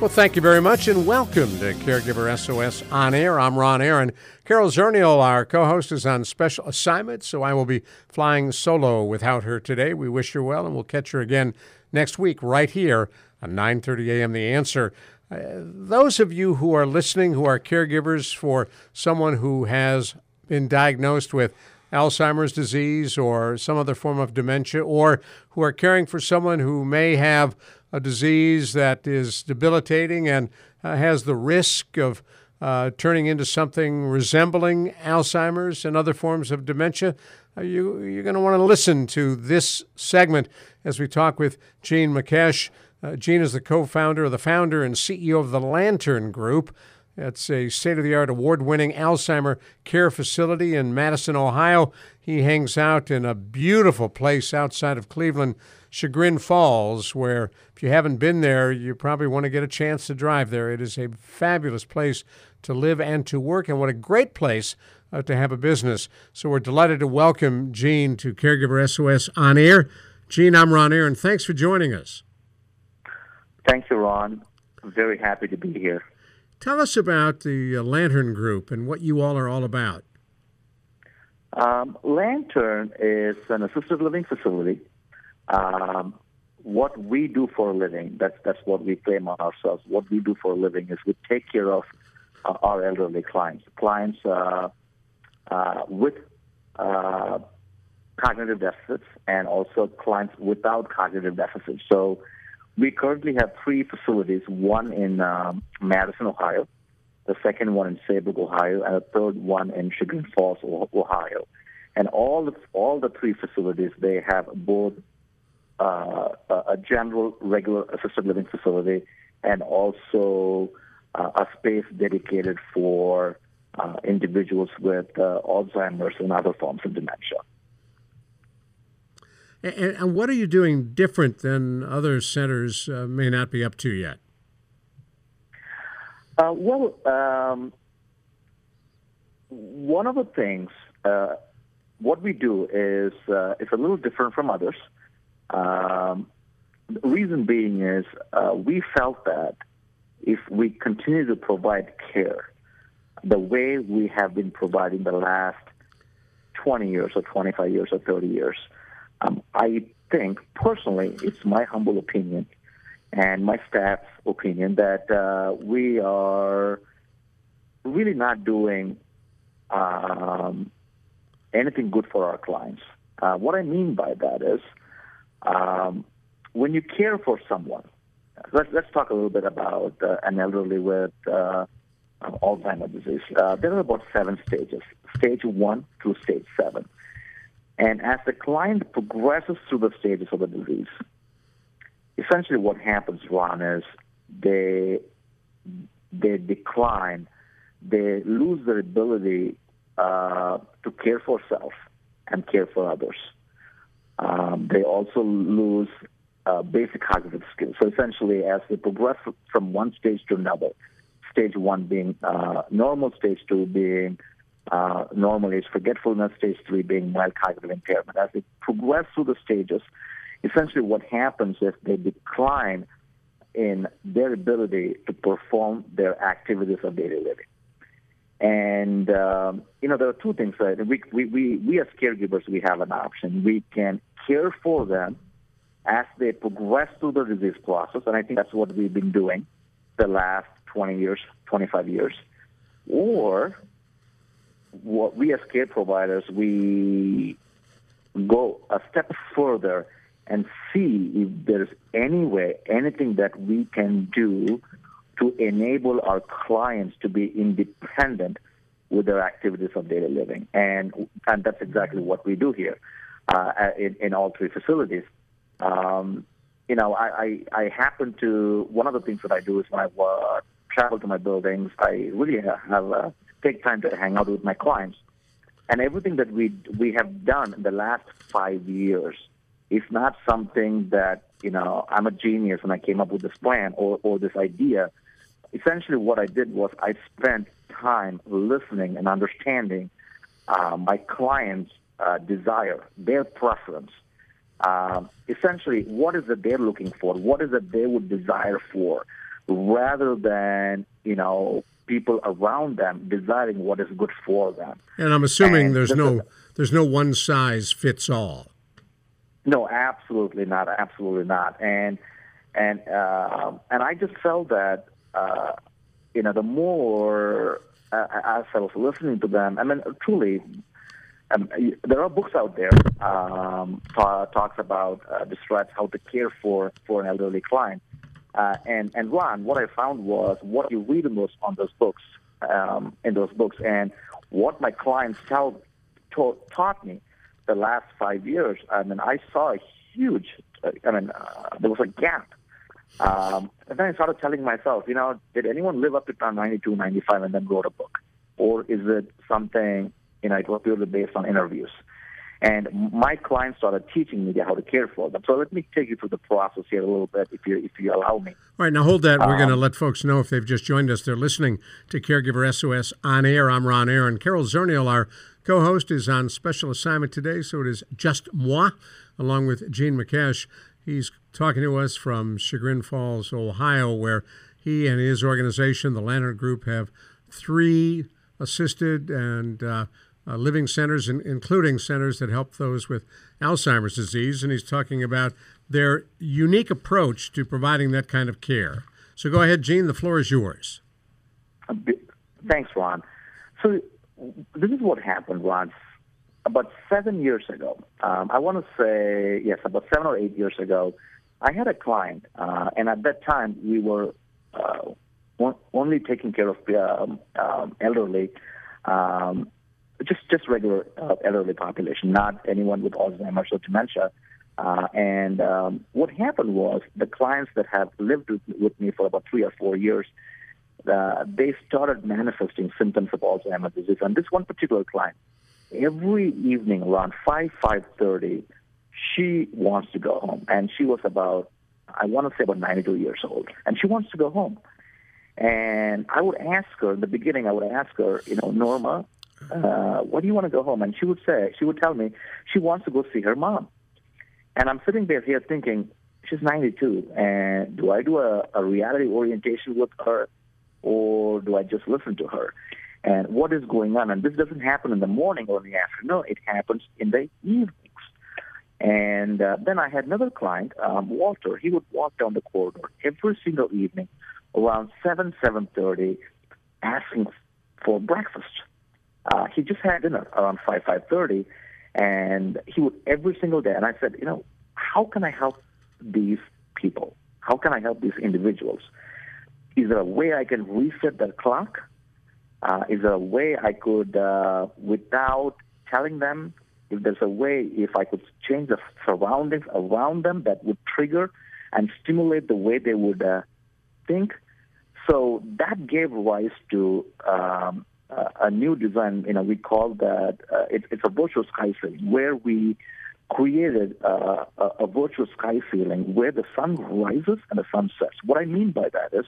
Well, thank you very much and welcome to Caregiver SOS on air. I'm Ron Aaron. Carol Zernial, our co host, is on special assignment, so I will be flying solo without her today. We wish her well and we'll catch her again next week right here on 9:30 a.m. The Answer. Uh, those of you who are listening who are caregivers for someone who has been diagnosed with Alzheimer's disease or some other form of dementia, or who are caring for someone who may have a disease that is debilitating and uh, has the risk of uh, turning into something resembling Alzheimer's and other forms of dementia, uh, you, you're going to want to listen to this segment as we talk with Gene Makesh. Uh, Jean is the co founder, the founder, and CEO of the Lantern Group. It's a state of the art, award winning Alzheimer care facility in Madison, Ohio. He hangs out in a beautiful place outside of Cleveland Chagrin Falls, where if you haven't been there, you probably want to get a chance to drive there. It is a fabulous place to live and to work, and what a great place uh, to have a business. So we're delighted to welcome Jean to Caregiver SOS on air. Jean, I'm Ron Aaron. Thanks for joining us. Thank you, Ron. I'm very happy to be here. Tell us about the uh, Lantern Group and what you all are all about. Um, Lantern is an assisted living facility um, what we do for a living, that's, that's what we claim on ourselves. What we do for a living is we take care of uh, our elderly clients, clients uh, uh, with uh, cognitive deficits and also clients without cognitive deficits. So we currently have three facilities, one in um, Madison, Ohio, the second one in Saybrook, Ohio, and a third one in Chagrin Falls, Ohio. And all the, all the three facilities, they have both uh, a general regular assisted living facility and also uh, a space dedicated for uh, individuals with uh, Alzheimer's and other forms of dementia. And, and what are you doing different than other centers uh, may not be up to yet? Uh, well, um, one of the things, what we do is it's a little different from others. Um, the reason being is uh, we felt that if we continue to provide care the way we have been providing the last 20 years or 25 years or 30 years, um, I think personally, it's my humble opinion and my staff's opinion that uh, we are really not doing um, anything good for our clients. Uh, what I mean by that is um, when you care for someone, let's let's talk a little bit about uh, an elderly with uh, Alzheimer's disease. Uh, there are about seven stages, stage one through stage seven. And as the client progresses through the stages of the disease, essentially what happens, Ron, is they they decline, they lose their ability uh, to care for self and care for others. Um, they also lose uh, basic cognitive skills. So essentially, as they progress from one stage to another, stage one being uh, normal, stage two being uh, normal age forgetfulness, stage three being mild cognitive impairment. As they progress through the stages, essentially what happens is they decline in their ability to perform their activities of daily living. And um, you know, there are two things. We, we, we, we as caregivers, we have an option. We can care for them as they progress through the disease process, and I think that's what we've been doing the last 20 years, 25 years. Or what we as care providers, we go a step further and see if there's any way, anything that we can do to enable our clients to be independent with their activities of daily living. And, and that's exactly what we do here uh, in, in all three facilities. Um, you know, I, I, I happen to, one of the things that I do is when I uh, travel to my buildings, I really have uh, take time to hang out with my clients. And everything that we we have done in the last five years is not something that you know I'm a genius and I came up with this plan or or this idea. Essentially, what I did was I spent time listening and understanding uh, my clients' uh, desire, their preference. Um, essentially, what is it they're looking for? What is it they would desire for, rather than you know people around them desiring what is good for them. And I'm assuming and there's no there's no one size fits all. No, absolutely not. Absolutely not. And and uh, and I just felt that uh, you know the more uh, as I was listening to them, I mean truly. Um, there are books out there um, talks about uh, the stress, how to care for for an elderly client. Uh, and and Ron, what I found was what you read in those on those books, um, in those books, and what my clients tell, taught, taught me the last five years. I mean, I saw a huge. Uh, I mean, uh, there was a gap. Um, and then I started telling myself, you know, did anyone live up to 92, 95 and then wrote a book? Or is it something, you know, it was purely based on interviews? And my clients started teaching me how to care for them. So let me take you through the process here a little bit, if you if you allow me. All right, now hold that. We're um, going to let folks know if they've just joined us. They're listening to Caregiver SOS on air. I'm Ron Aaron. Carol Zernial, our co-host, is on special assignment today, so it is just moi, along with Gene Makesh. He's talking to us from Chagrin Falls, Ohio, where he and his organization, the Lantern Group, have three assisted and uh, uh, living centers, in, including centers that help those with Alzheimer's disease. And he's talking about their unique approach to providing that kind of care. So go ahead, Gene, the floor is yours. Thanks, Ron. So this is what happened, Ron. About seven years ago, um, I want to say, yes, about seven or eight years ago, I had a client, uh, and at that time we were uh, only taking care of um, um, elderly um, just just regular uh, elderly population, not anyone with Alzheimer's or dementia. Uh, and um, what happened was the clients that have lived with, me for about three or four years, uh, they started manifesting symptoms of Alzheimer's disease. And this one particular client, every evening around five five thirty, she wants to go home, and she was about I want to say about 92 years old, and she wants to go home. And I would ask her in the beginning, I would ask her, you know, Norma, uh, what do you want to go home? And she would say, she would tell me, she wants to go see her mom. And I'm sitting there here thinking, she's 92, and do I do a, a reality orientation with her, or do I just listen to her? And what is going on? And this doesn't happen in the morning or in the afternoon. It happens in the evenings. And uh, then I had another client, um, Walter. He would walk down the corridor every single evening around 7, 7.30 asking for breakfast. Uh, he just had dinner around five five thirty, and he would every single day. And I said, you know, how can I help these people? How can I help these individuals? Is there a way I can reset the clock? Uh, is there a way I could, uh, without telling them, if there's a way, if I could change the surroundings around them that would trigger and stimulate the way they would uh, think? So that gave rise to um, uh, a new design. You know, we call that uh, it, it's a virtual sky ceiling, where we created uh, a, a virtual sky ceiling where the sun rises and the sun sets. What I mean by that is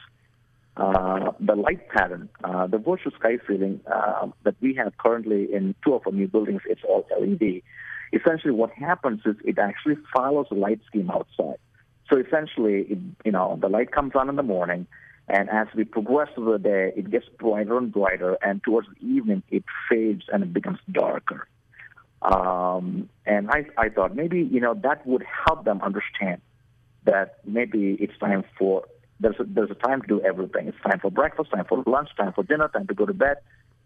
uh, the light pattern, uh, the virtual sky ceiling uh, that we have currently in two of our new buildings, it's all LED. Essentially, what happens is it actually follows the light scheme outside. So essentially, it, you know, the light comes on in the morning, and as we progress through the day, it gets brighter and brighter, and towards the evening, it fades and it becomes darker. Um, and I, I thought maybe you know that would help them understand that maybe it's time for there's a, there's a time to do everything. It's time for breakfast, time for lunch, time for dinner, time to go to bed,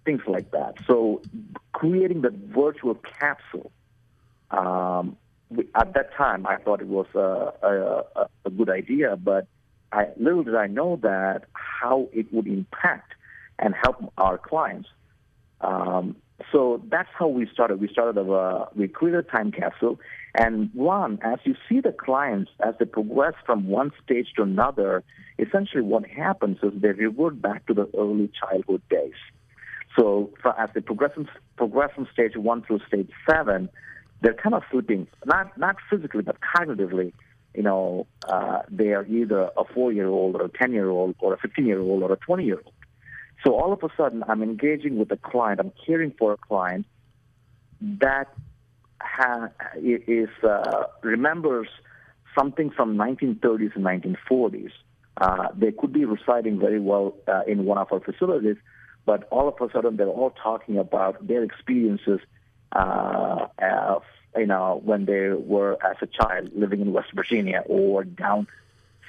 things like that. So creating the virtual capsule. Um, at that time, I thought it was a, a, a good idea, but I, little did I know that how it would impact and help our clients. Um, so that's how we started. We started a we created a time capsule, and one as you see the clients as they progress from one stage to another, essentially what happens is they revert back to the early childhood days. So as they progress from, progress from stage one through stage seven, they're kind of slipping, not not physically but cognitively. You know, uh, they are either a four-year-old or a ten-year-old or a fifteen-year-old or a twenty-year-old. So all of a sudden, I'm engaging with a client. I'm caring for a client that ha- is uh, remembers something from 1930s and 1940s. Uh, they could be residing very well uh, in one of our facilities, but all of a sudden they're all talking about their experiences, uh, of, you know, when they were as a child living in West Virginia or down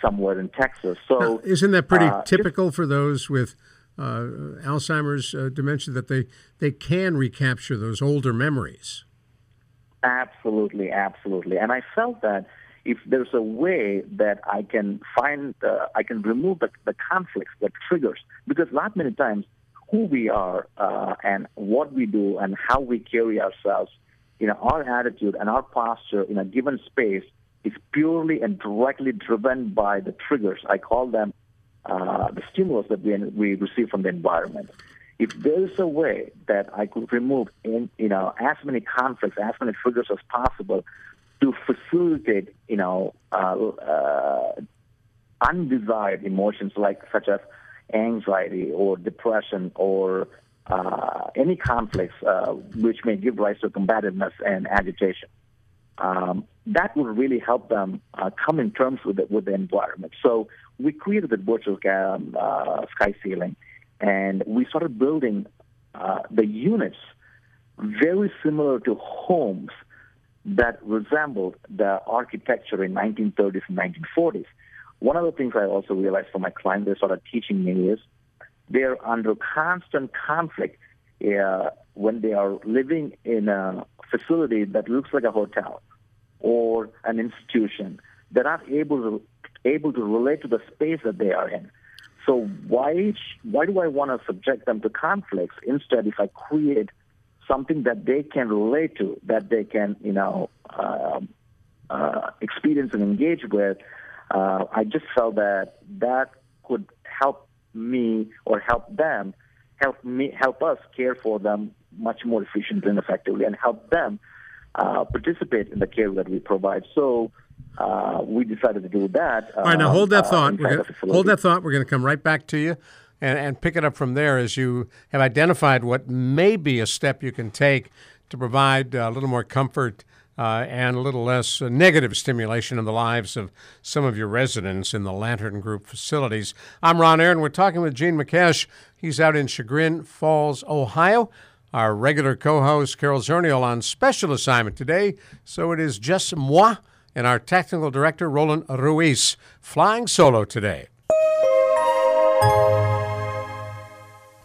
somewhere in Texas. So now, isn't that pretty uh, typical for those with uh, Alzheimer's uh, dementia that they they can recapture those older memories? Absolutely, absolutely, and I felt that if there's a way that I can find, uh, I can remove the, the conflicts, the triggers, because not many times who we are uh, and what we do and how we carry ourselves, you know, our attitude and our posture in a given space is purely and directly driven by the triggers. I call them uh, the stimulus that we, we receive from the environment. If there is a way that I could remove, in, you know, as many conflicts, as many triggers as possible, to facilitate, you know, uh, uh, undesired emotions like such as anxiety or depression or uh, any conflicts uh, which may give rise to combativeness and agitation. Um, that would really help them uh, come in terms with the, with the environment. So we created the virtual uh, sky ceiling, and we started building uh, the units very similar to homes that resembled the architecture in 1930s and 1940s. One of the things I also realized from my clients, they started teaching me is they're under constant conflict uh, when they are living in a facility that looks like a hotel or an institution. They're not able to able to relate to the space that they are in. So why why do I want to subject them to conflicts? Instead, if I create something that they can relate to, that they can, you know, uh, uh, experience and engage with, uh, I just felt that that could help me or help them, help me, help us care for them much more efficiently and effectively, and help them uh, participate in the care that we provide. So. Uh, we decided to do that. All right, now hold that uh, thought. Gonna, hold that thought. We're going to come right back to you and, and pick it up from there as you have identified what may be a step you can take to provide a little more comfort uh, and a little less uh, negative stimulation in the lives of some of your residents in the Lantern Group facilities. I'm Ron Aaron. We're talking with Gene Makesh. He's out in Chagrin Falls, Ohio. Our regular co host, Carol Zernial, on special assignment today. So it is just moi and our technical director, Roland Ruiz, flying solo today.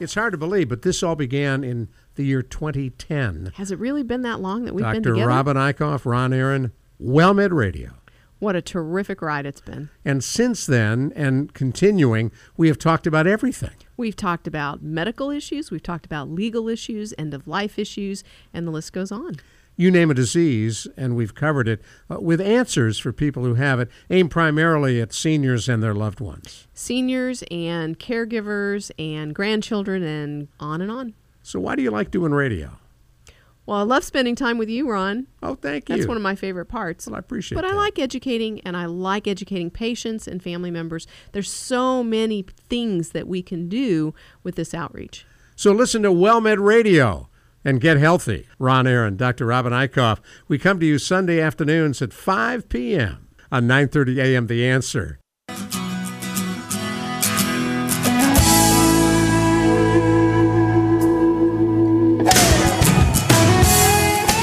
It's hard to believe, but this all began in the year 2010. Has it really been that long that we've Dr. been together? Dr. Robin Eichhoff, Ron Aaron, WellMed Radio. What a terrific ride it's been. And since then, and continuing, we have talked about everything. We've talked about medical issues, we've talked about legal issues, end of life issues, and the list goes on you name a disease, and we've covered it, uh, with answers for people who have it, aimed primarily at seniors and their loved ones. Seniors and caregivers and grandchildren and on and on. So, why do you like doing radio? Well, I love spending time with you, Ron. Oh, thank you. That's one of my favorite parts. Well, I appreciate it. But that. I like educating, and I like educating patients and family members. There's so many things that we can do with this outreach. So listen to WellMed Radio and get healthy. Ron Aaron, Dr. Robin Eichhoff. We come to you Sunday afternoons at 5 p.m. on 9:30 a.m. The Answer.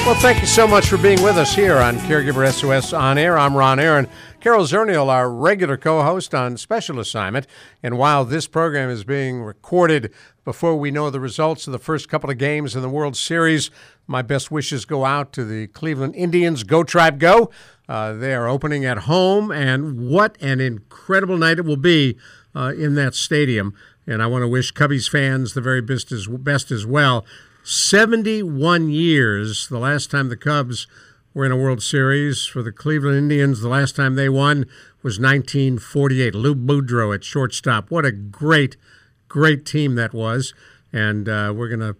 Well, thank you so much for being with us here on Caregiver SOS On Air. I'm Ron Aaron. Carol Zernial, our regular co host on special assignment. And while this program is being recorded before we know the results of the first couple of games in the World Series, my best wishes go out to the Cleveland Indians. Go, Tribe, go! Uh, they are opening at home, and what an incredible night it will be uh, in that stadium. And I want to wish Cubbies fans the very best as, best as well. 71 years, the last time the Cubs were in a World Series. For the Cleveland Indians, the last time they won was 1948. Lou Boudreau at shortstop. What a great, great team that was. and uh, we're going to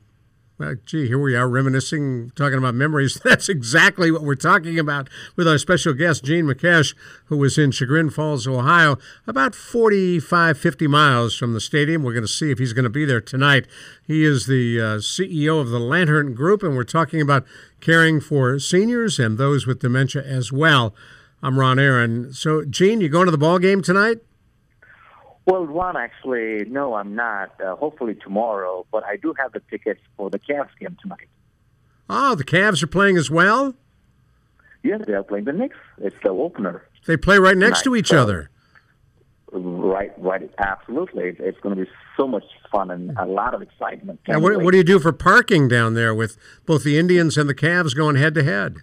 well, gee, here we are reminiscing, talking about memories. That's exactly what we're talking about with our special guest, Gene Makesh, who was in Chagrin Falls, Ohio, about 45, 50 miles from the stadium. We're going to see if he's going to be there tonight. He is the uh, CEO of the Lantern Group, and we're talking about caring for seniors and those with dementia as well. I'm Ron Aaron. So, Gene, you going to the ball game tonight? Well, Ron, actually, no, I'm not. Uh, hopefully tomorrow, but I do have the tickets for the Cavs game tonight. Oh, the Cavs are playing as well? Yes, they are playing the Knicks. It's the opener. They play right next tonight, to each so, other. Right, right. Absolutely. It's going to be so much fun and a lot of excitement. Now, what, what do you do for parking down there with both the Indians and the Cavs going head to head?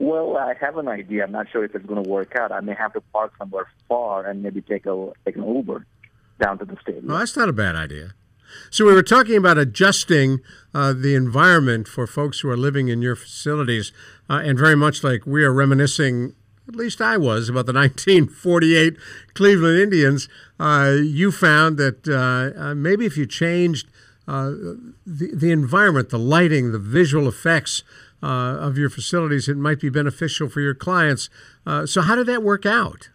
Well, I have an idea. I'm not sure if it's going to work out. I may have to park somewhere far and maybe take a take an Uber down to the stadium. Well, that's not a bad idea. So we were talking about adjusting uh, the environment for folks who are living in your facilities, uh, and very much like we are reminiscing. At least I was about the 1948 Cleveland Indians. Uh, you found that uh, uh, maybe if you changed uh, the the environment, the lighting, the visual effects uh, of your facilities, it might be beneficial for your clients. Uh, so, how did that work out?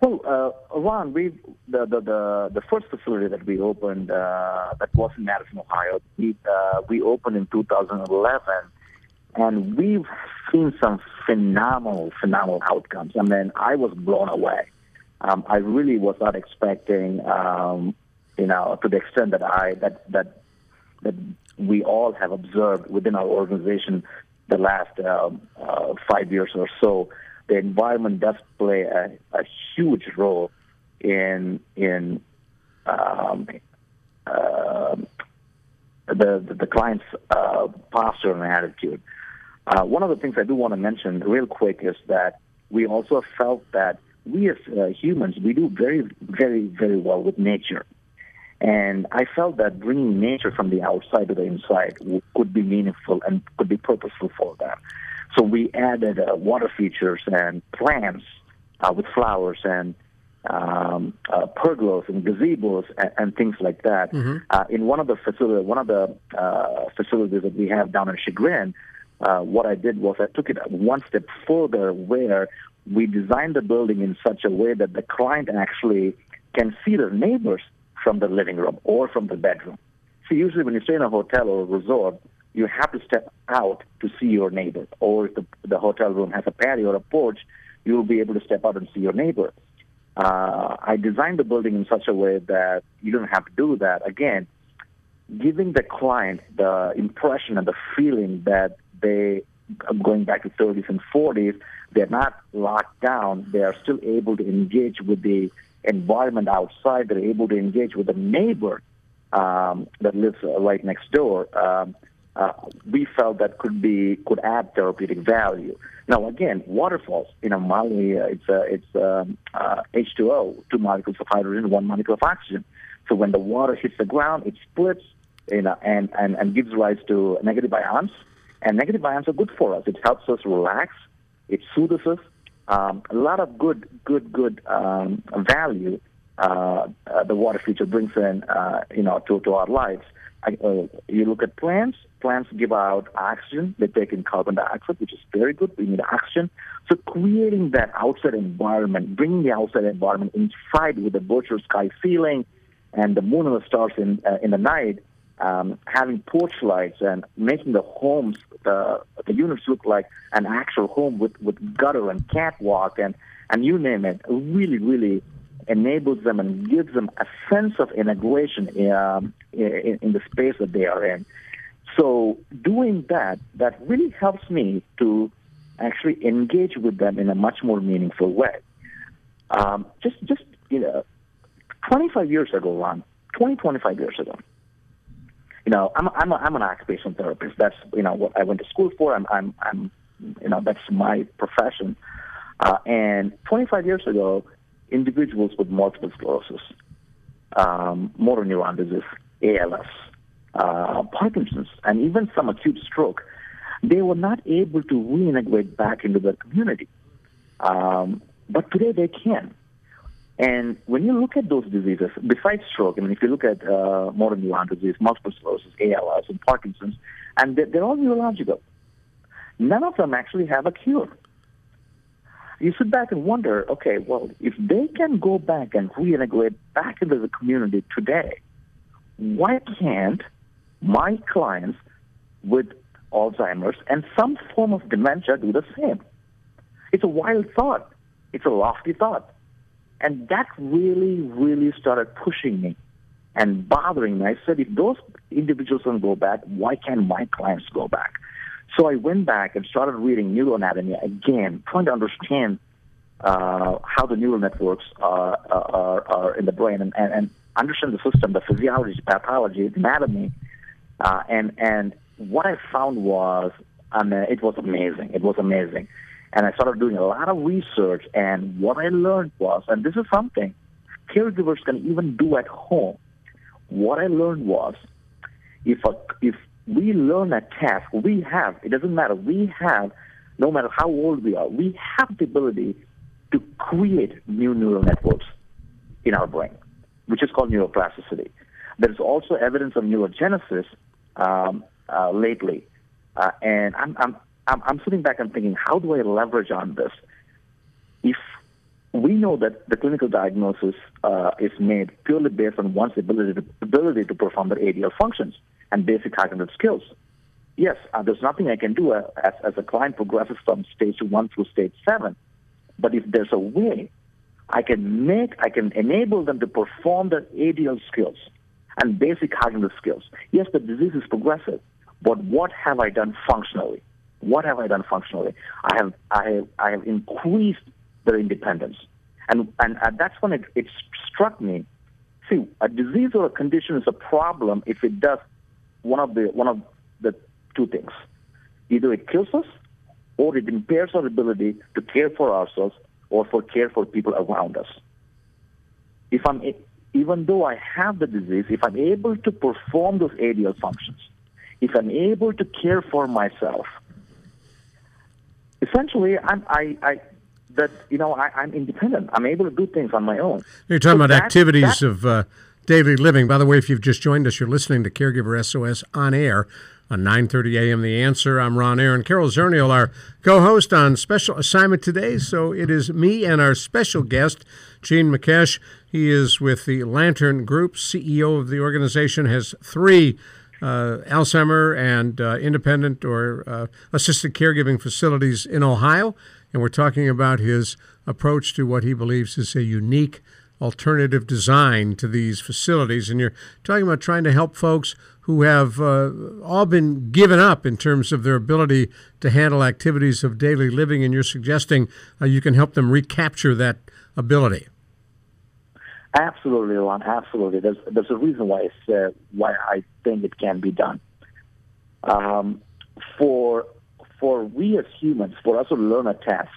Well, uh, Ron, we the, the the the first facility that we opened uh, that was in Madison, Ohio. We we opened in 2011, and we've seen some phenomenal phenomenal outcomes. I mean, I was blown away. Um, I really was not expecting, um, you know, to the extent that I that that that we all have observed within our organization the last uh, uh, five years or so. The environment does play a, a huge role in in um, uh, the, the, client's uh, posture and attitude. Uh, one of the things I do want to mention real quick is that we also felt that we as uh, humans we do very very very well with nature. And I felt that bringing nature from the outside to the inside could be meaningful and could be purposeful for them. So we added uh, water features and plants uh, with flowers and um, uh, pergolas and gazebos and, and things like that. Mm-hmm. Uh, in one of the facilities, one of the uh, facilities that we have down in Chagrin, uh, what I did was I took it one step further, where we designed the building in such a way that the client actually can see their neighbors from the living room or from the bedroom. So usually when you stay in a hotel or a resort, you have to step out to see your neighbor. Or if the, the hotel room has a patio or a porch, you will be able to step out and see your neighbor. Uh, I designed the building in such a way that you don't have to do that. Again, giving the client the impression and the feeling that they, going back to 30s and 40s, they're not locked down. They are still able to engage with the environment outside. They're able to engage with a neighbor um, that lives uh, right next door. Um, uh, we felt that could be could add therapeutic value. Now, again, waterfalls. You know, Maui, uh, it's uh, it's um, uh, H2O, two molecules of hydrogen, one molecule of oxygen. So when the water hits the ground, it splits, you know, and, and, and gives rise to negative ions. And negative ions are good for us. It helps us relax. It soothes us um, a lot of good, good, good um, value uh, uh, the water feature brings in, uh, you know, to, to our lives. I, uh, you look at plants. Plants give out oxygen. They take in carbon dioxide, which is very good. We need oxygen. So creating that outside environment, bringing the outside environment inside with the virtual sky ceiling and the moon and the stars in uh, in the night, um, having porch lights and making the homes, the, the units look like an actual home with, with gutter and catwalk and, and you name it, really, really enables them and gives them a sense of integration in, um, in, in the space that they are in. So doing that, that really helps me to actually engage with them in a much more meaningful way. Um, just, just you know, 25 years ago, Ron, 20, 25 years ago, you know, I'm I'm a, I'm an occupational therapist. That's you know what I went to school for. I'm I'm I'm you know that's my profession. Uh, and 25 years ago, individuals with multiple sclerosis, um, motor neuron disease, ALS, uh, Parkinson's, and even some acute stroke, they were not able to reintegrate back into the community. Um, but today they can. And when you look at those diseases, besides stroke, I mean, if you look at uh, motor neuron disease, multiple sclerosis, ALS, and Parkinson's, and they're, they're all neurological, none of them actually have a cure. You sit back and wonder, okay, well, if they can go back and reintegrate back into the community today, why can't my clients with Alzheimer's and some form of dementia do the same? It's a wild thought. It's a lofty thought. And that really, really started pushing me and bothering me. I said, if those individuals don't go back, why can't my clients go back? So I went back and started reading neuroanatomy again, trying to understand uh, how the neural networks are, are, are in the brain and, and, and understand the system, the physiology, pathology, anatomy. Uh, and, and what I found was, I mean, it was amazing. It was amazing. And I started doing a lot of research, and what I learned was, and this is something caregivers can even do at home. What I learned was, if a, if we learn a task, we have, it doesn't matter, we have, no matter how old we are, we have the ability to create new neural networks in our brain, which is called neuroplasticity. There's also evidence of neurogenesis um, uh, lately. Uh, and I'm, I'm, I'm, I'm sitting back and thinking, how do I leverage on this? If we know that the clinical diagnosis uh, is made purely based on one's ability to, ability to perform their ADL functions and basic cognitive skills. Yes, uh, there's nothing I can do uh, as, as a client progresses from stage one through stage seven. But if there's a way I can make, I can enable them to perform their ADL skills and basic cognitive skills. Yes, the disease is progressive, but what have I done functionally? What have I done functionally? I have, I have, I have increased their independence. And, and, and that's when it, it struck me. See, a disease or a condition is a problem if it does one of the, one of the two things. Either it kills us or it impairs our ability to care for ourselves or for care for people around us. If I'm, even though I have the disease, if I'm able to perform those ADL functions, if I'm able to care for myself, essentially, I'm, I, I, that you know, I, am independent. I'm able to do things on my own. You're talking so about that, activities that, of uh, daily living. By the way, if you've just joined us, you're listening to Caregiver SOS on air on 9:30 a.m. The Answer. I'm Ron Aaron. Carol Zernial, our co-host on special assignment today. So it is me and our special guest, Gene Makesh. He is with the Lantern Group, CEO of the organization, has three uh, Alzheimer and uh, independent or uh, assisted caregiving facilities in Ohio. And we're talking about his approach to what he believes is a unique alternative design to these facilities. And you're talking about trying to help folks who have uh, all been given up in terms of their ability to handle activities of daily living. And you're suggesting uh, you can help them recapture that ability. Absolutely, Ron. Absolutely. There's there's a reason why I said why I think it can be done. Um, for for we as humans, for us to learn a task,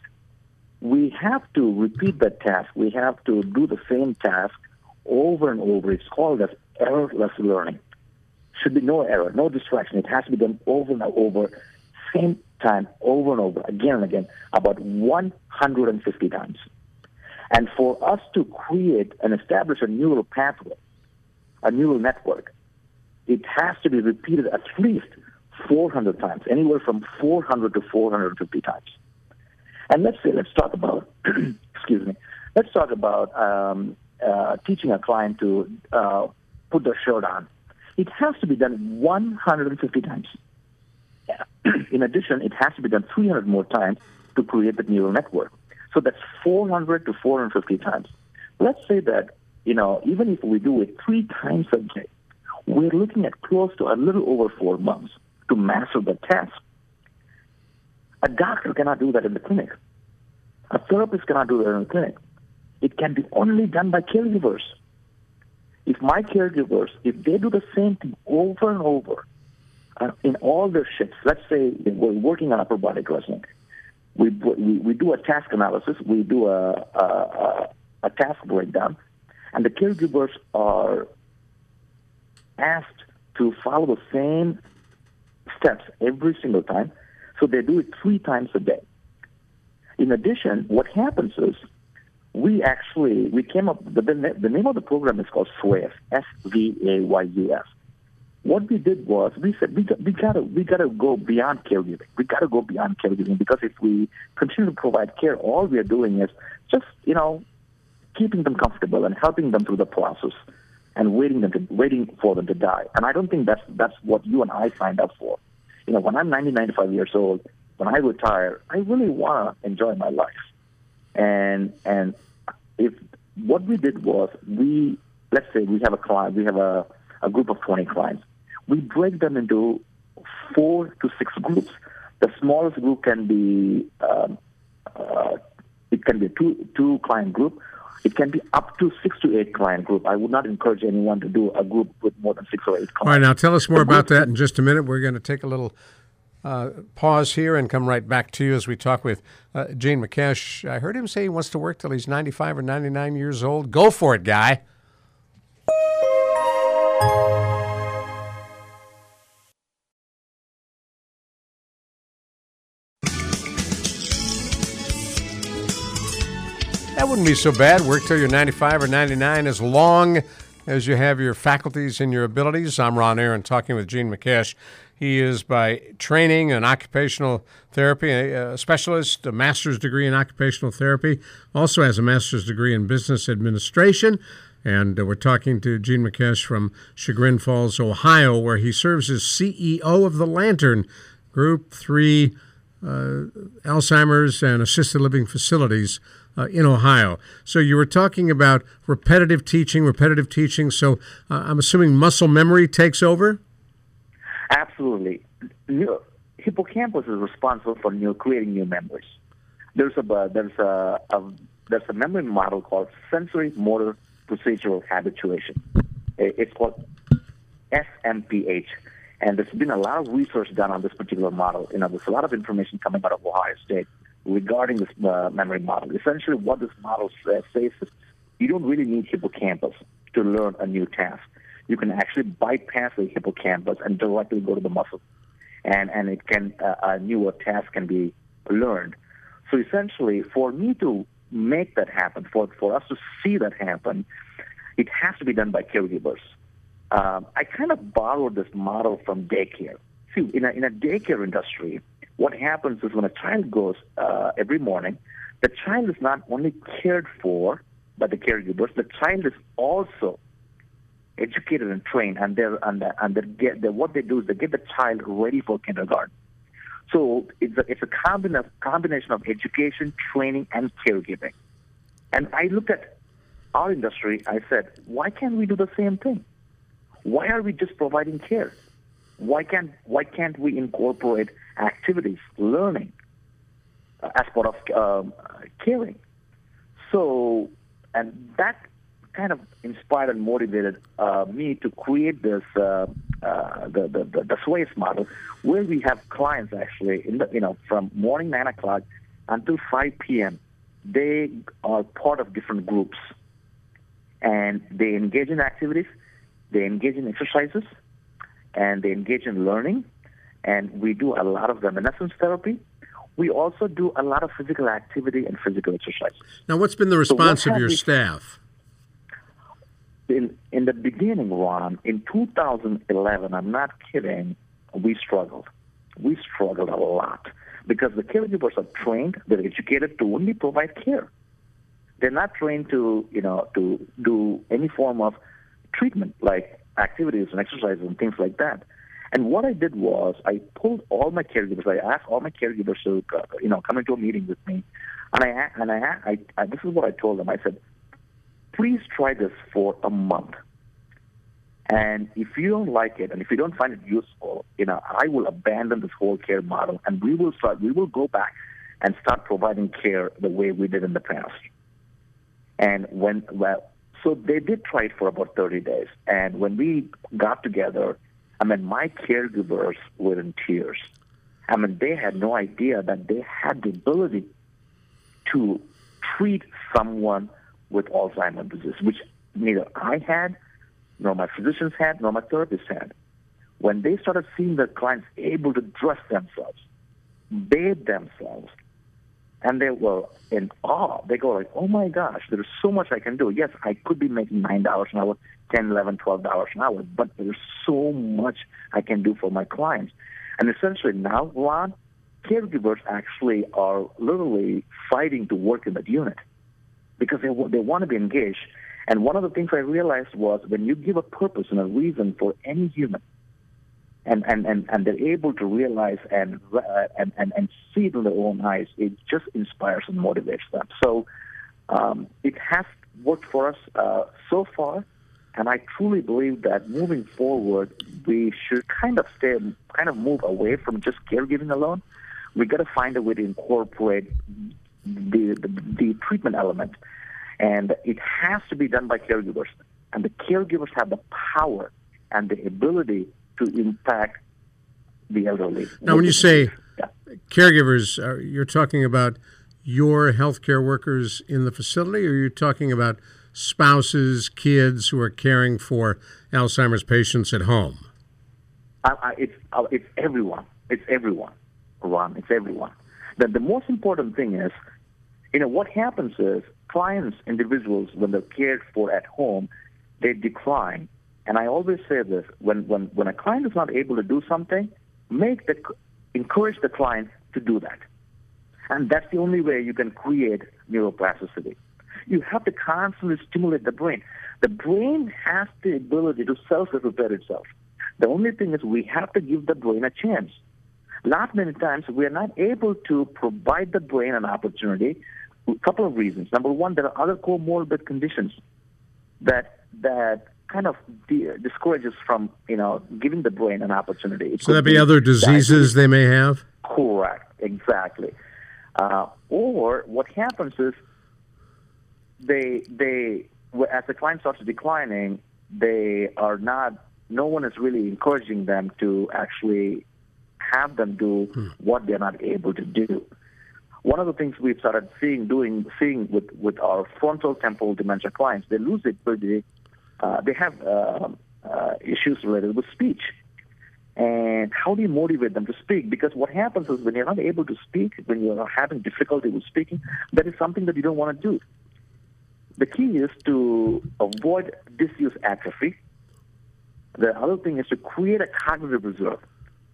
we have to repeat that task. We have to do the same task over and over. It's called as errorless learning. Should be no error, no distraction. It has to be done over and over, same time, over and over, again and again, about 150 times. And for us to create and establish a neural pathway, a neural network, it has to be repeated at least 400 times, anywhere from 400 to 450 times. And let's say, let's talk about, excuse me, let's talk about um, uh, teaching a client to uh, put their shirt on. It has to be done 150 times. In addition, it has to be done 300 more times to create the neural network. So that's 400 to 450 times. Let's say that, you know, even if we do it three times a day, we're looking at close to a little over four months to master the task. A doctor cannot do that in the clinic. A therapist cannot do that in the clinic. It can be only done by caregivers. If my caregivers, if they do the same thing over and over uh, in all their shifts, let's say we're working on upper body wrestling, we, we, we do a task analysis, we do a, a, a task breakdown, and the caregivers are asked to follow the same steps every single time. So they do it three times a day. In addition, what happens is we actually we came up the, the name of the program is called SVAYUS, S V A Y U S. What we did was we said we got, we gotta we gotta go beyond caregiving. We gotta go beyond caregiving because if we continue to provide care, all we are doing is just you know keeping them comfortable and helping them through the process and waiting them to waiting for them to die. And I don't think that's that's what you and I signed up for. You know, when I'm 90, 95 years old, when I retire, I really want to enjoy my life. And and if what we did was we let's say we have a client, we have a, a group of 20 clients. We break them into four to six groups. The smallest group can be um, uh, it can be a two two client group. It can be up to six to eight client group. I would not encourage anyone to do a group with more than six or eight clients. All right, now tell us more the about that in just a minute. We're going to take a little uh, pause here and come right back to you as we talk with uh, Gene Makesh. I heard him say he wants to work till he's 95 or 99 years old. Go for it, guy. That wouldn't be so bad. Work till you're 95 or 99 as long as you have your faculties and your abilities. I'm Ron Aaron talking with Gene Makesh. He is by training an occupational therapy a, specialist, a master's degree in occupational therapy, also has a master's degree in business administration. And uh, we're talking to Gene Makesh from Chagrin Falls, Ohio, where he serves as CEO of the Lantern Group 3 uh, Alzheimer's and assisted living facilities uh, in Ohio. So you were talking about repetitive teaching, repetitive teaching. So uh, I'm assuming muscle memory takes over? Absolutely. New, hippocampus is responsible for new creating new memories. There's a there's a, a there's a memory model called sensory motor procedural habituation. It's called SMPH, and there's been a lot of research done on this particular model. You know, there's a lot of information coming out of Ohio State regarding this uh, memory model. Essentially, what this model says is you don't really need hippocampus to learn a new task you can actually bypass the hippocampus and directly go to the muscle, and and it can uh, a newer task can be learned. So essentially, for me to make that happen, for for us to see that happen, it has to be done by caregivers. Um, I kind of borrowed this model from daycare. See, in a, in a daycare industry, what happens is when a child goes uh, every morning, the child is not only cared for by the caregivers, the child is also educated and trained, and they're and and they get they, what they do is they get the child ready for kindergarten. So it's a, it's a combination combination of education, training, and caregiving. And I looked at our industry. I said, why can't we do the same thing? Why are we just providing care? Why can't why can't we incorporate activities, learning, uh, as part of um, caring? So, and that kind of inspired and motivated uh, me to create this uh, uh, the, the the the model, where we have clients actually in the you know from morning nine o'clock until five p.m. They are part of different groups, and they engage in activities, they engage in exercises, and they engage in learning, and we do a lot of reminiscence therapy. We also do a lot of physical activity and physical exercise. Now, what's been the response so of your we, staff? in in the beginning, Ron, in 2011, I'm not kidding, we struggled. We struggled a lot because the caregivers are trained, they're educated to only provide care. They're not trained to, you know, to do any form of treatment like activities and exercises and things like that. And what I did was I pulled all my caregivers. I asked all my caregivers to, uh, you know, come into a meeting with me, and I and I, I, I this is what I told them. I said, please try this for a month. And if you don't like it, and if you don't find it useful, you know, I will abandon this whole care model, and we will start. We will go back and start providing care the way we did in the past. And when well, so they did try it for about 30 days, and when we got together, I mean, my caregivers were in tears. I mean, they had no idea that they had the ability to treat someone with Alzheimer's disease, which neither I had, nor my physicians had, nor my therapists had. When they started seeing their clients able to dress themselves, bathe themselves, and they were in awe. They go like, "Oh my gosh, there's so much I can do." Yes, I could be making nine dollars an hour, ten, eleven, twelve dollars an hour, but there's so much I can do for my clients. And essentially now, Ron, caregivers actually are literally fighting to work in that unit because they they want to be engaged. And one of the things I realized was when you give a purpose and a reason for any human, and, and, and, and they're able to realize and, uh, and, and, and see it with their own eyes, it just inspires and motivates them. So um, it has worked for us uh, so far, and I truly believe that moving forward, we should kind of stay, kind of move away from just caregiving alone. We got to find a way to incorporate the, the, the treatment element, and it has to be done by caregivers. And the caregivers have the power and the ability to impact the elderly. Now, when you say yeah. caregivers, are, you're talking about your healthcare workers in the facility, or you're talking about spouses, kids who are caring for Alzheimer's patients at home? I, I, it's uh, it's everyone. It's everyone, Ron. It's everyone. The, the most important thing is, you know, what happens is clients, individuals, when they're cared for at home, they decline and I always say this: when when when a client is not able to do something, make the encourage the client to do that, and that's the only way you can create neuroplasticity. You have to constantly stimulate the brain. The brain has the ability to self-repair itself. The only thing is we have to give the brain a chance. Not many times we are not able to provide the brain an opportunity. A couple of reasons. Number one, there are other comorbid conditions that that kind of de- discourages from you know giving the brain an opportunity. It so that be, be other diseases they may have. Correct, exactly. Uh, or what happens is they they as the client starts declining, they are not. No one is really encouraging them to actually have them do hmm. what they're not able to do. One of the things we've started seeing doing seeing with with our frontal temporal dementia clients, they lose it ability uh, they have uh, uh, issues related with speech. And how do you motivate them to speak? Because what happens is when you're not able to speak, when you're having difficulty with speaking, that is something that you don't want to do. The key is to avoid disuse atrophy. The other thing is to create a cognitive reserve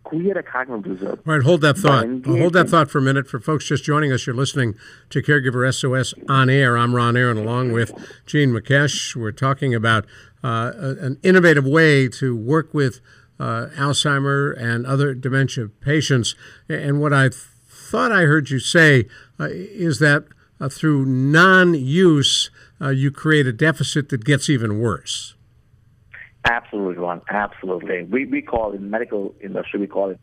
create a cognitive reserve. All right, hold that thought. Hold that thought for a minute. For folks just joining us, you're listening to Caregiver SOS on air. I'm Ron Aaron, along with Jean Makesh. We're talking about uh, an innovative way to work with uh, Alzheimer and other dementia patients. And what I thought I heard you say uh, is that uh, through non-use, uh, you create a deficit that gets even worse. Absolutely, Ron. Absolutely. We, we call it in medical industry, we call it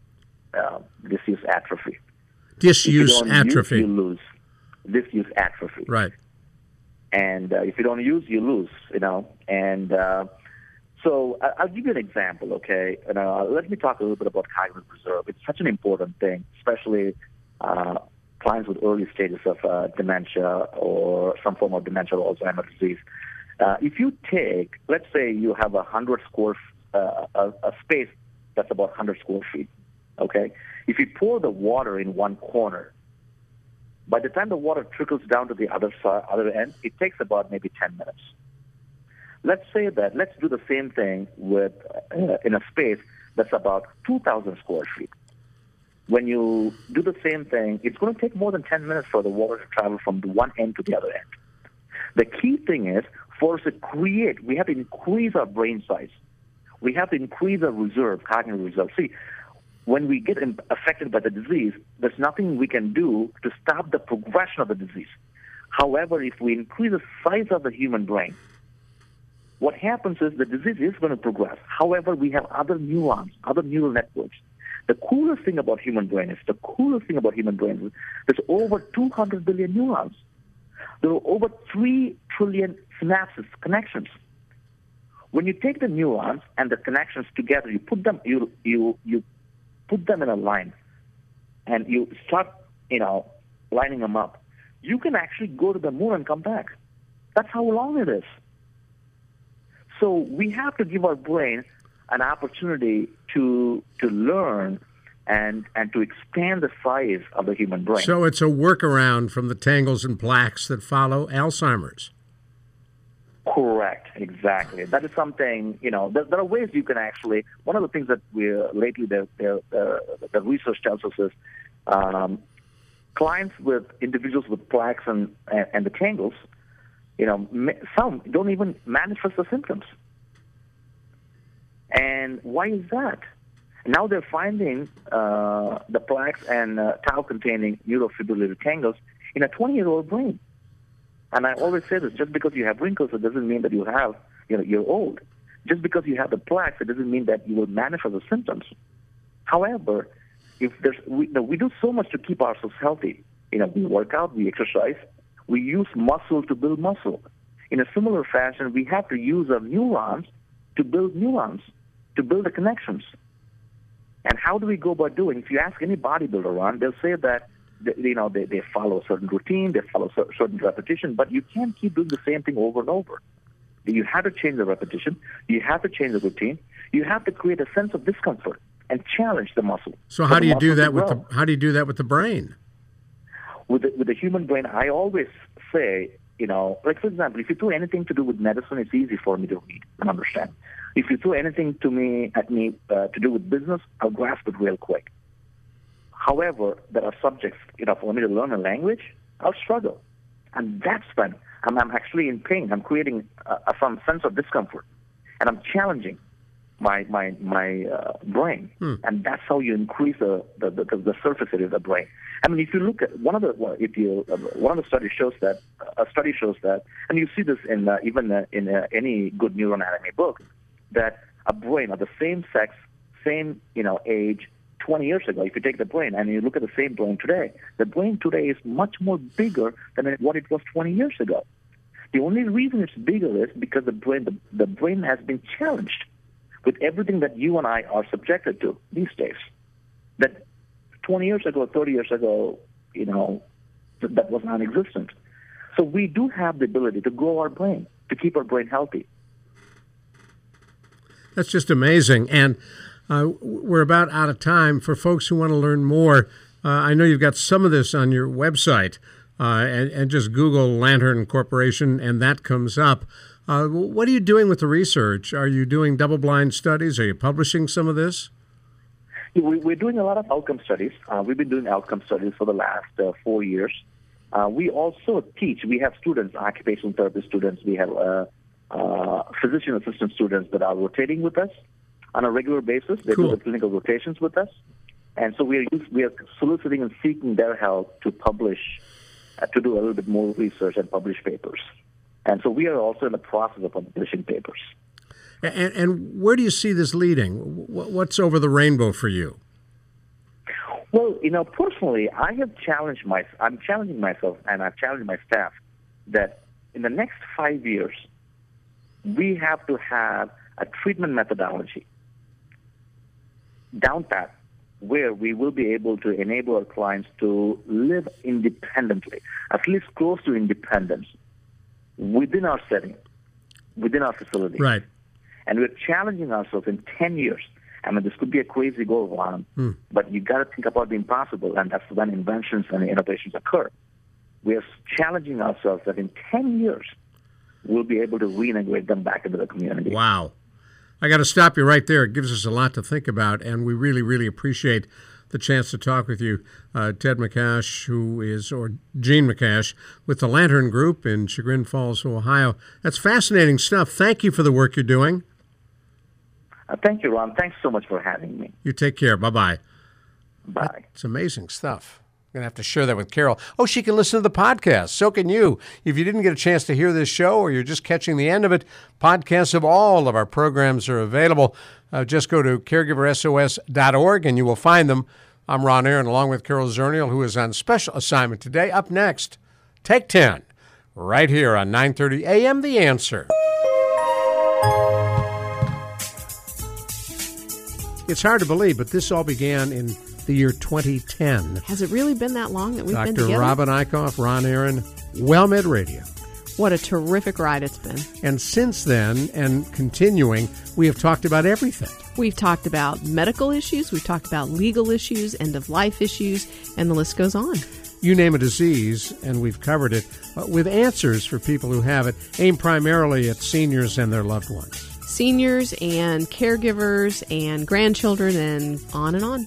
uh, disuse atrophy. Disuse atrophy. Use, you lose. Disuse atrophy. Right. And uh, if you don't use, you lose, you know. And uh, so I'll give you an example, okay? And uh, let me talk a little bit about cognitive reserve. It's such an important thing, especially uh, clients with early stages of uh, dementia or some form of dementia or Alzheimer's disease. Uh, if you take, let's say you have a hundred square, uh, a, a space that's about 100 square feet, okay? If you pour the water in one corner, by the time the water trickles down to the other side, other end, it takes about maybe 10 minutes. Let's say that, let's do the same thing with, uh, in a space that's about 2,000 square feet. When you do the same thing, it's going to take more than 10 minutes for the water to travel from the one end to the other end. The key thing is for us to create, we have to increase our brain size. We have to increase our reserve, cognitive reserve. See, when we get affected by the disease, there's nothing we can do to stop the progression of the disease. However, if we increase the size of the human brain, what happens is the disease is going to progress. However, we have other neurons, other neural networks. The coolest thing about human brain is the coolest thing about human brain is there's over 200 billion neurons. There are over 3 trillion synapses, connections. When you take the neurons and the connections together, you put them, you, you, you put them in a line and you start, you know, lining them up. You can actually go to the moon and come back. That's how long it is. So we have to give our brain an opportunity to to learn and and to expand the size of the human brain. So it's a workaround from the tangles and plaques that follow Alzheimer's. Correct, exactly. That is something you know. There, there are ways you can actually. One of the things that we lately the the, the, the research tells us is um, clients with individuals with plaques and and, and the tangles, you know, some don't even manifest the symptoms. And why is that? Now they're finding uh, the plaques and uh, tau-containing neurofibrillary tangles in a 20-year-old brain. And I always say this: just because you have wrinkles, it doesn't mean that you have, you know, you're old. Just because you have the plaques, it doesn't mean that you will manifest the symptoms. However, if there's, we, you know, we do so much to keep ourselves healthy. You know, we work out, we exercise, we use muscle to build muscle. In a similar fashion, we have to use our neurons to build neurons, to build the connections. And how do we go about doing? If you ask any bodybuilder, Ron, they'll say that they, you know they, they follow a certain routine, they follow a certain repetition, but you can't keep doing the same thing over and over. You have to change the repetition. You have to change the routine. You have to create a sense of discomfort and challenge the muscle. So how do you do that with the how do you do that with the brain? With the, with the human brain, I always say, you know, like for example, if you do anything to do with medicine, it's easy for me to read and understand. If you throw anything to me at me uh, to do with business, I'll grasp it real quick. However, there are subjects, you know, for me to learn a language, I'll struggle, and that's when I'm, I'm actually in pain. I'm creating a, a, some sense of discomfort, and I'm challenging my my my uh, brain, hmm. and that's how you increase the the, the the, surface area of the brain. I mean, if you look at one of the if you uh, one of the studies shows that a study shows that, and you see this in uh, even uh, in uh, any good neuroanatomy book, that a brain of the same sex, same you know age, 20 years ago, if you take the brain and you look at the same brain today, the brain today is much more bigger than what it was 20 years ago. The only reason it's bigger is because the brain, the, the brain has been challenged with everything that you and I are subjected to these days. That 20 years ago, 30 years ago, you know, that was non-existent. So we do have the ability to grow our brain, to keep our brain healthy. That's just amazing. And uh, we're about out of time. For folks who want to learn more, uh, I know you've got some of this on your website, uh, and, and, just Google Lantern Corporation, and that comes up. Uh, what are you doing with the research? Are you doing double blind studies? Are you publishing some of this? We're doing a lot of outcome studies. Uh, we've been doing outcome studies for the last uh, four years. we also teach. We have students, occupational therapy students. We have uh, physician assistant students that are rotating with us on a regular basis. They cool. do the clinical rotations with us. And so we are, we are soliciting and seeking their help to publish, uh, to do a little bit more research and publish papers. And so we are also in the process of publishing papers. And, and where do you see this leading? What's over the rainbow for you? Well, you know, personally, I have challenged my, I'm challenging myself and I've challenged my staff that in the next five years, we have to have a treatment methodology down pat where we will be able to enable our clients to live independently, at least close to independence, within our setting, within our facility. Right. And we're challenging ourselves in 10 years. I mean, this could be a crazy goal, Ron, hmm. but you got to think about the impossible, and that's when inventions and innovations occur. We are challenging ourselves that in 10 years, we'll be able to reintegrate them back into the community. Wow. I got to stop you right there. It gives us a lot to think about, and we really, really appreciate the chance to talk with you, uh, Ted Makesh, who is, or Jean Makesh, with the Lantern Group in Chagrin Falls, Ohio. That's fascinating stuff. Thank you for the work you're doing. Uh, thank you, Ron. Thanks so much for having me. You take care. Bye bye. Bye. It's amazing stuff going to have to share that with Carol. Oh, she can listen to the podcast. So can you. If you didn't get a chance to hear this show or you're just catching the end of it, podcasts of all of our programs are available. Uh, just go to caregiversos.org and you will find them. I'm Ron Aaron along with Carol Zernial, who is on special assignment today. Up next, Take 10, right here on 930 a.m. The Answer. It's hard to believe, but this all began in the year 2010. Has it really been that long that we've Dr. been together? Dr. Robin Eichhoff, Ron Aaron, WellMed Radio. What a terrific ride it's been. And since then, and continuing, we have talked about everything. We've talked about medical issues, we've talked about legal issues, end of life issues, and the list goes on. You name a disease, and we've covered it uh, with answers for people who have it, aimed primarily at seniors and their loved ones. Seniors and caregivers and grandchildren, and on and on.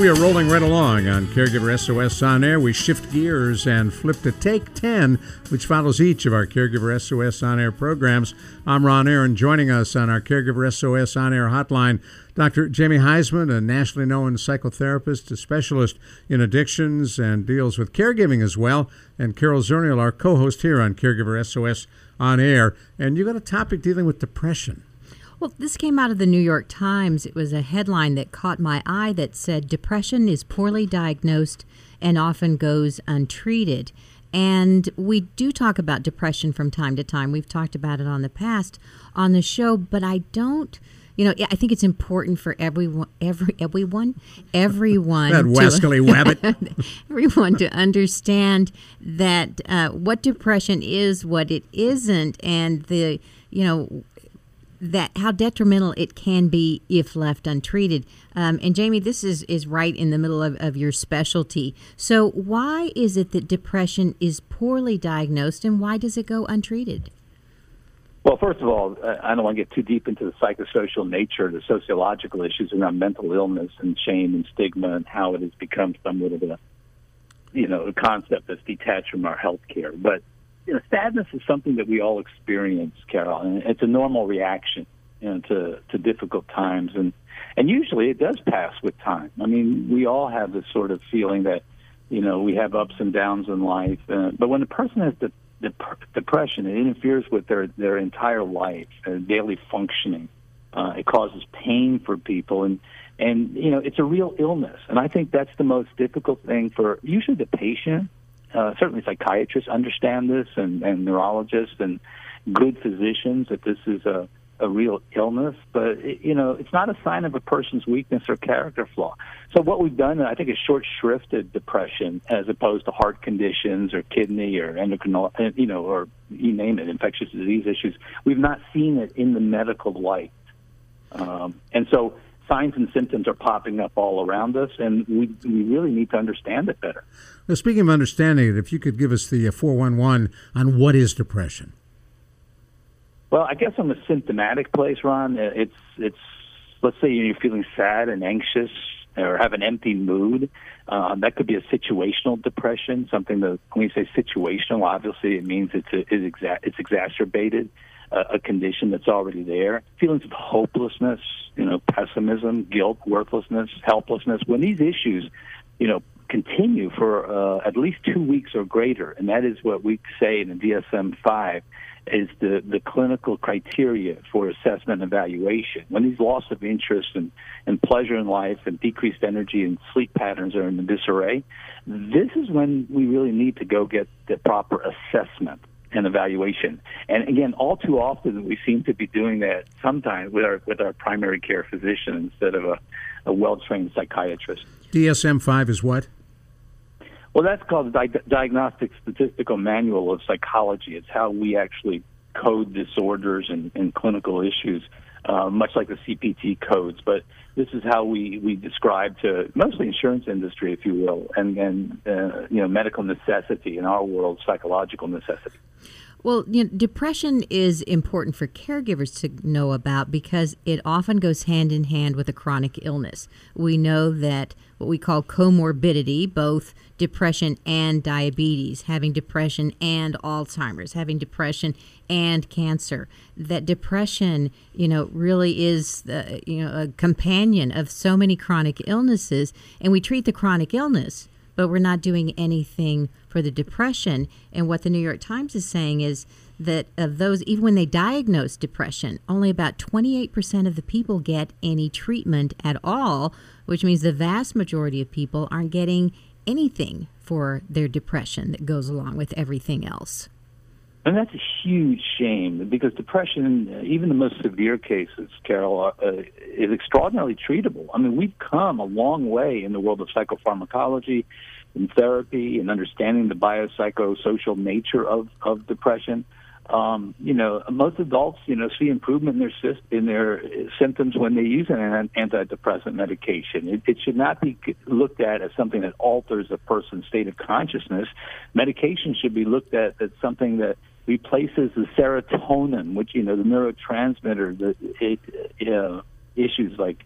We are rolling right along on Caregiver SOS On Air. We shift gears and flip to Take 10, which follows each of our Caregiver SOS On Air programs. I'm Ron Aaron. Joining us on our Caregiver SOS On Air hotline, Dr. Jamie Huysman, a nationally known psychotherapist, a specialist in addictions, and deals with caregiving as well. And Carol Zernial, our co host here on Caregiver SOS On Air. And you've got a topic dealing with depression. Well, this came out of the New York Times. It was a headline that caught my eye that said depression is poorly diagnosed and often goes untreated. And we do talk about depression from time to time. We've talked about it on the past on the show, but I don't. You know, I think it's important for everyone, every everyone, everyone, That to- wabbit. everyone to understand that uh, what depression is, what it isn't, and the you know that how detrimental it can be if left untreated. Um, and Jamie, this is is right in the middle of, of your specialty. So why is it that depression is poorly diagnosed, and why does it go untreated? Well, first of all, I don't want to get too deep into the psychosocial nature, the sociological issues around mental illness and shame and stigma, and how it has become somewhat of a, you know, a concept that's detached from our health care. But you know, sadness is something that we all experience, Carol, and it's a normal reaction, you know, to to difficult times, and and usually it does pass with time. I mean, we all have this sort of feeling that, you know, we have ups and downs in life, uh, but when a person has the dep- depression, it interferes with their their entire life, their daily functioning. Uh, it causes pain for people, and and you know, it's a real illness, and I think that's the most difficult thing for usually the patient uh, certainly psychiatrists understand this and, and neurologists and good physicians that this is a, a real illness, but it, you know it's not a sign of a person's weakness or character flaw. So what we've done, I think, is short shrifted depression as opposed to heart conditions or kidney or endocrine, you know, or you name it, infectious disease issues. We've not seen it in the medical light, um, and so signs and symptoms are popping up all around us, and we we really need to understand it better. Now, speaking of understanding it, if you could give us the uh, 411 on what is depression. Well, I guess from a symptomatic place, Ron, uh, it's it's let's say you're feeling sad and anxious or have an empty mood. Uh, that could be a situational depression. Something that when you say situational, obviously it means it's a, it's, exa- it's exacerbated a condition that's already there. Feelings of hopelessness, you know, pessimism, guilt, worthlessness, helplessness. When these issues, you know, continue for uh, at least two weeks or greater, and that is what we say in the DSM five is the, the clinical criteria for assessment and evaluation. When these loss of interest and, and pleasure in life and decreased energy and sleep patterns are in disarray, this is when we really need to go get the proper assessment and evaluation. And again, all too often we seem to be doing that sometimes with our with our primary care physician instead of a, a well trained psychiatrist. DSM 5 is what? Well, that's called the Di- Diagnostic Statistical Manual of Psychology. It's how we actually code disorders and, and clinical issues, uh, much like the CPT codes. But this is how we, we describe to mostly insurance industry, if you will, and, and uh, you know medical necessity in our world, psychological necessity. Well, you know, depression is important for caregivers to know about because it often goes hand in hand with a chronic illness. We know that what we call comorbidity, both depression and diabetes, having depression and Alzheimer's, having depression and cancer, that depression, you know, really is, uh, you know, a companion of so many chronic illnesses, and we treat the chronic illness but we're not doing anything for the depression. And what the New York Times is saying is that of those, even when they diagnose depression, only about 28% of the people get any treatment at all, which means the vast majority of people aren't getting anything for their depression that goes along with everything else. And that's a huge shame because depression, even the most severe cases, Carol, uh, is extraordinarily treatable. I mean, we've come a long way in the world of psychopharmacology and therapy and understanding the biopsychosocial nature of, of depression um, you know, most adults, you know, see improvement in their in their symptoms when they use an antidepressant medication. It, it should not be looked at as something that alters a person's state of consciousness. Medication should be looked at as something that replaces the serotonin, which you know, the neurotransmitter, the it, uh, issues like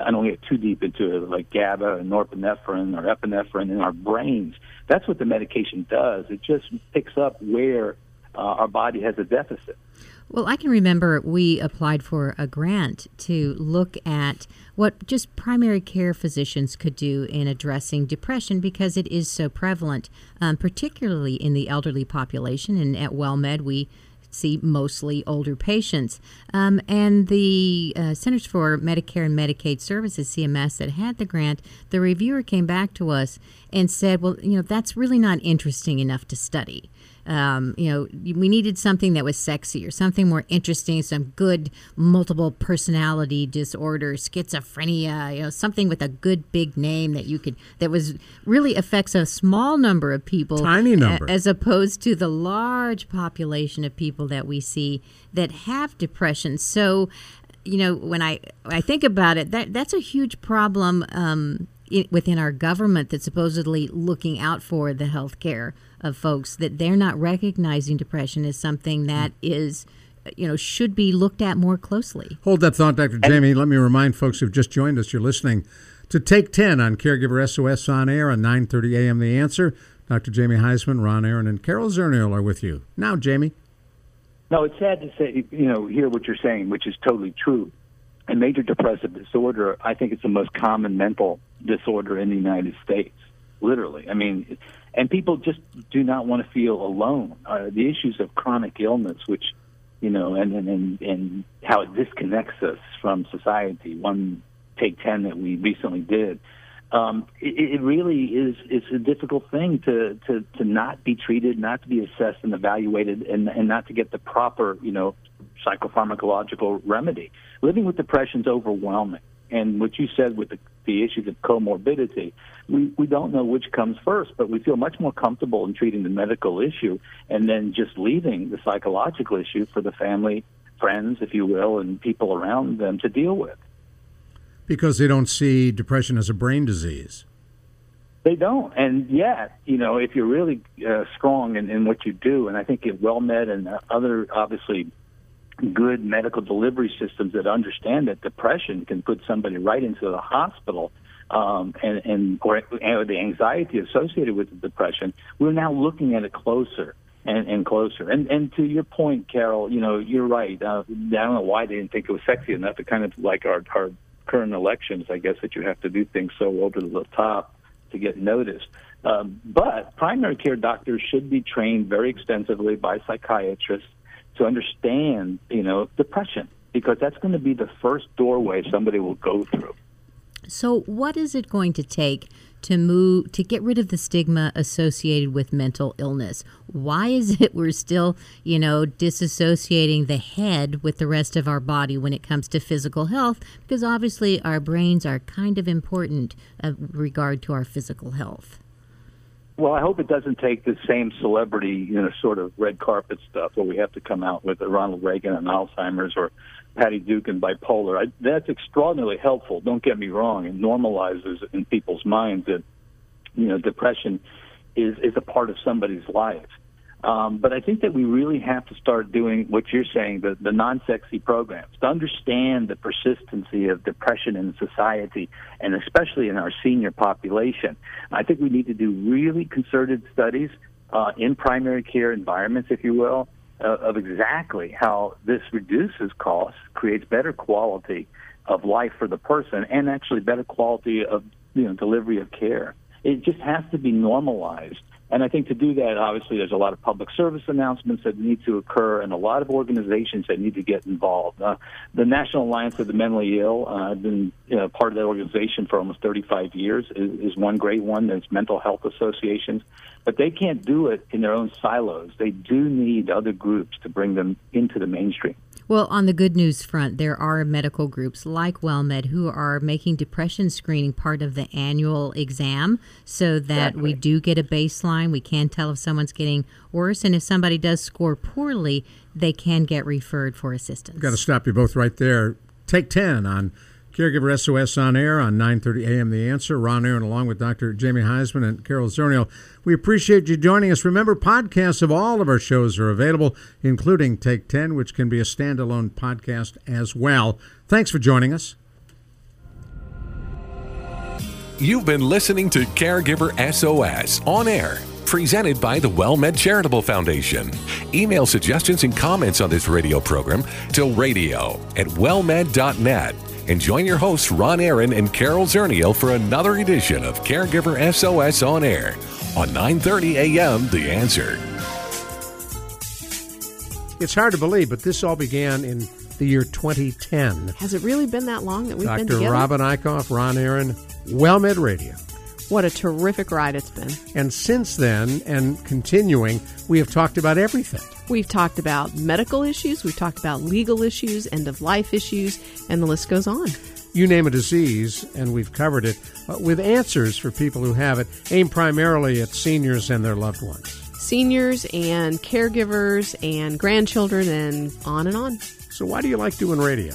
I don't get too deep into it, like GABA and norepinephrine or epinephrine in our brains. That's what the medication does. It just picks up where uh, our body has a deficit. Well, I can remember we applied for a grant to look at what just primary care physicians could do in addressing depression because it is so prevalent, um, particularly in the elderly population. And at WellMed, we see mostly older patients. Um, and the uh, Centers for Medicare and Medicaid Services, CMS, that had the grant, the reviewer came back to us and said, well, you know, that's really not interesting enough to study um, you know, we needed something that was sexy or something more interesting, some good multiple personality disorder, schizophrenia, you know, something with a good big name that you could, that was really affects a small number of people. Tiny number. As opposed to the large population of people that we see that have depression. So, you know, when I, I think about it, that that's a huge problem um, within our government that's supposedly looking out for the health care of folks that they're not recognizing depression as something that is you know should be looked at more closely. Hold that thought, Dr. Jamie. Let me remind folks who've just joined us, you're listening to Take 10 on Caregiver SOS on air on 9:30 a.m. The Answer. Dr. Jamie Huysman Ron Aaron, and Carol Zernial are with you now. Jamie. No, it's sad to say, you know, hear what you're saying, which is totally true. a major depressive disorder, I think it's the most common mental disorder in the United States. Literally, I mean, and people just do not want to feel alone. Uh, the issues of chronic illness, which you know, and and and, and how it disconnects us from society. One take ten that we recently did. Um, it, it really is it's a difficult thing to, to to not be treated, not to be assessed and evaluated, and and not to get the proper you know psychopharmacological remedy. Living with depression is overwhelming and what you said with the, the issues of comorbidity, we, we don't know which comes first, but we feel much more comfortable in treating the medical issue and then just leaving the psychological issue for the family, friends, if you will, and people around them to deal with. Because they don't see depression as a brain disease. They don't, and yet, you know, if you're really uh, strong in, in what you do, and I think at WellMed and other obviously good medical delivery systems that understand that depression can put somebody right into the hospital um, and, and or, or the anxiety associated with the depression, we're now looking at it closer and, and closer. And and to your point, Carol, you know you're right. Uh, I don't know why they didn't think it was sexy enough. To kind of like our our current elections, I guess that you have to do things so over the top to get noticed. Um, but primary care doctors should be trained very extensively by psychiatrists to understand, you know, depression because that's going to be the first doorway somebody will go through. So, what is it going to take to move to get rid of the stigma associated with mental illness? Why is it we're still, you know, disassociating the head with the rest of our body when it comes to physical health? Because obviously our brains are kind of important uh, regard to our physical health. Well, I hope it doesn't take the same celebrity, you know, sort of red carpet stuff where we have to come out with Ronald Reagan and Alzheimer's or Patty Duke and bipolar. I, that's extraordinarily helpful. Don't get me wrong. It normalizes in people's minds that, you know, depression is is a part of somebody's life. Um, but I think that we really have to start doing what you're saying, the, the non-sexy programs, to understand the persistency of depression in society, and especially in our senior population. I think we need to do really concerted studies uh, in primary care environments, if you will, uh, of exactly how this reduces costs, creates better quality of life for the person, and actually better quality of you know delivery of care. It just has to be normalized. And I think to do that, obviously, there's a lot of public service announcements that need to occur and a lot of organizations that need to get involved. Uh, the National Alliance of the Mentally Ill, uh, I've been you know, part of that organization for almost 35 years, is, is one great one. There's mental health associations, but they can't do it in their own silos. They do need other groups to bring them into the mainstream. Well, on the good news front, there are medical groups like WellMed who are making depression screening part of the annual exam so that Exactly. we do get a baseline. We can tell if someone's getting worse. And if somebody does score poorly, they can get referred for assistance. Got to stop you both right there. Take 10 on Caregiver SOS on air on 9:30 a.m. The Answer. Ron Aaron along with Dr. Jamie Huysman and Carol Zernial. We appreciate you joining us. Remember, podcasts of all of our shows are available, including Take 10, which can be a standalone podcast as well. Thanks for joining us. You've been listening to Caregiver SOS on air, presented by the WellMed Charitable Foundation. Email suggestions and comments on this radio program to radio at wellmed.net. And join your hosts Ron Aaron and Carol Zernial for another edition of Caregiver SOS on air on 9:30 a.m. The Answer. It's hard to believe, but this all began in the year 2010. Has it really been that long that we've been Dr. together? Robin Eichhoff, Ron Aaron, WellMed Radio. What a terrific ride it's been. And since then, and continuing, we have talked about everything. We've talked about medical issues, we've talked about legal issues, end of life issues, and the list goes on. You name a disease, and we've covered it uh, with answers for people who have it, aimed primarily at seniors and their loved ones. Seniors and caregivers and grandchildren and on and on. So, why do you like doing radio?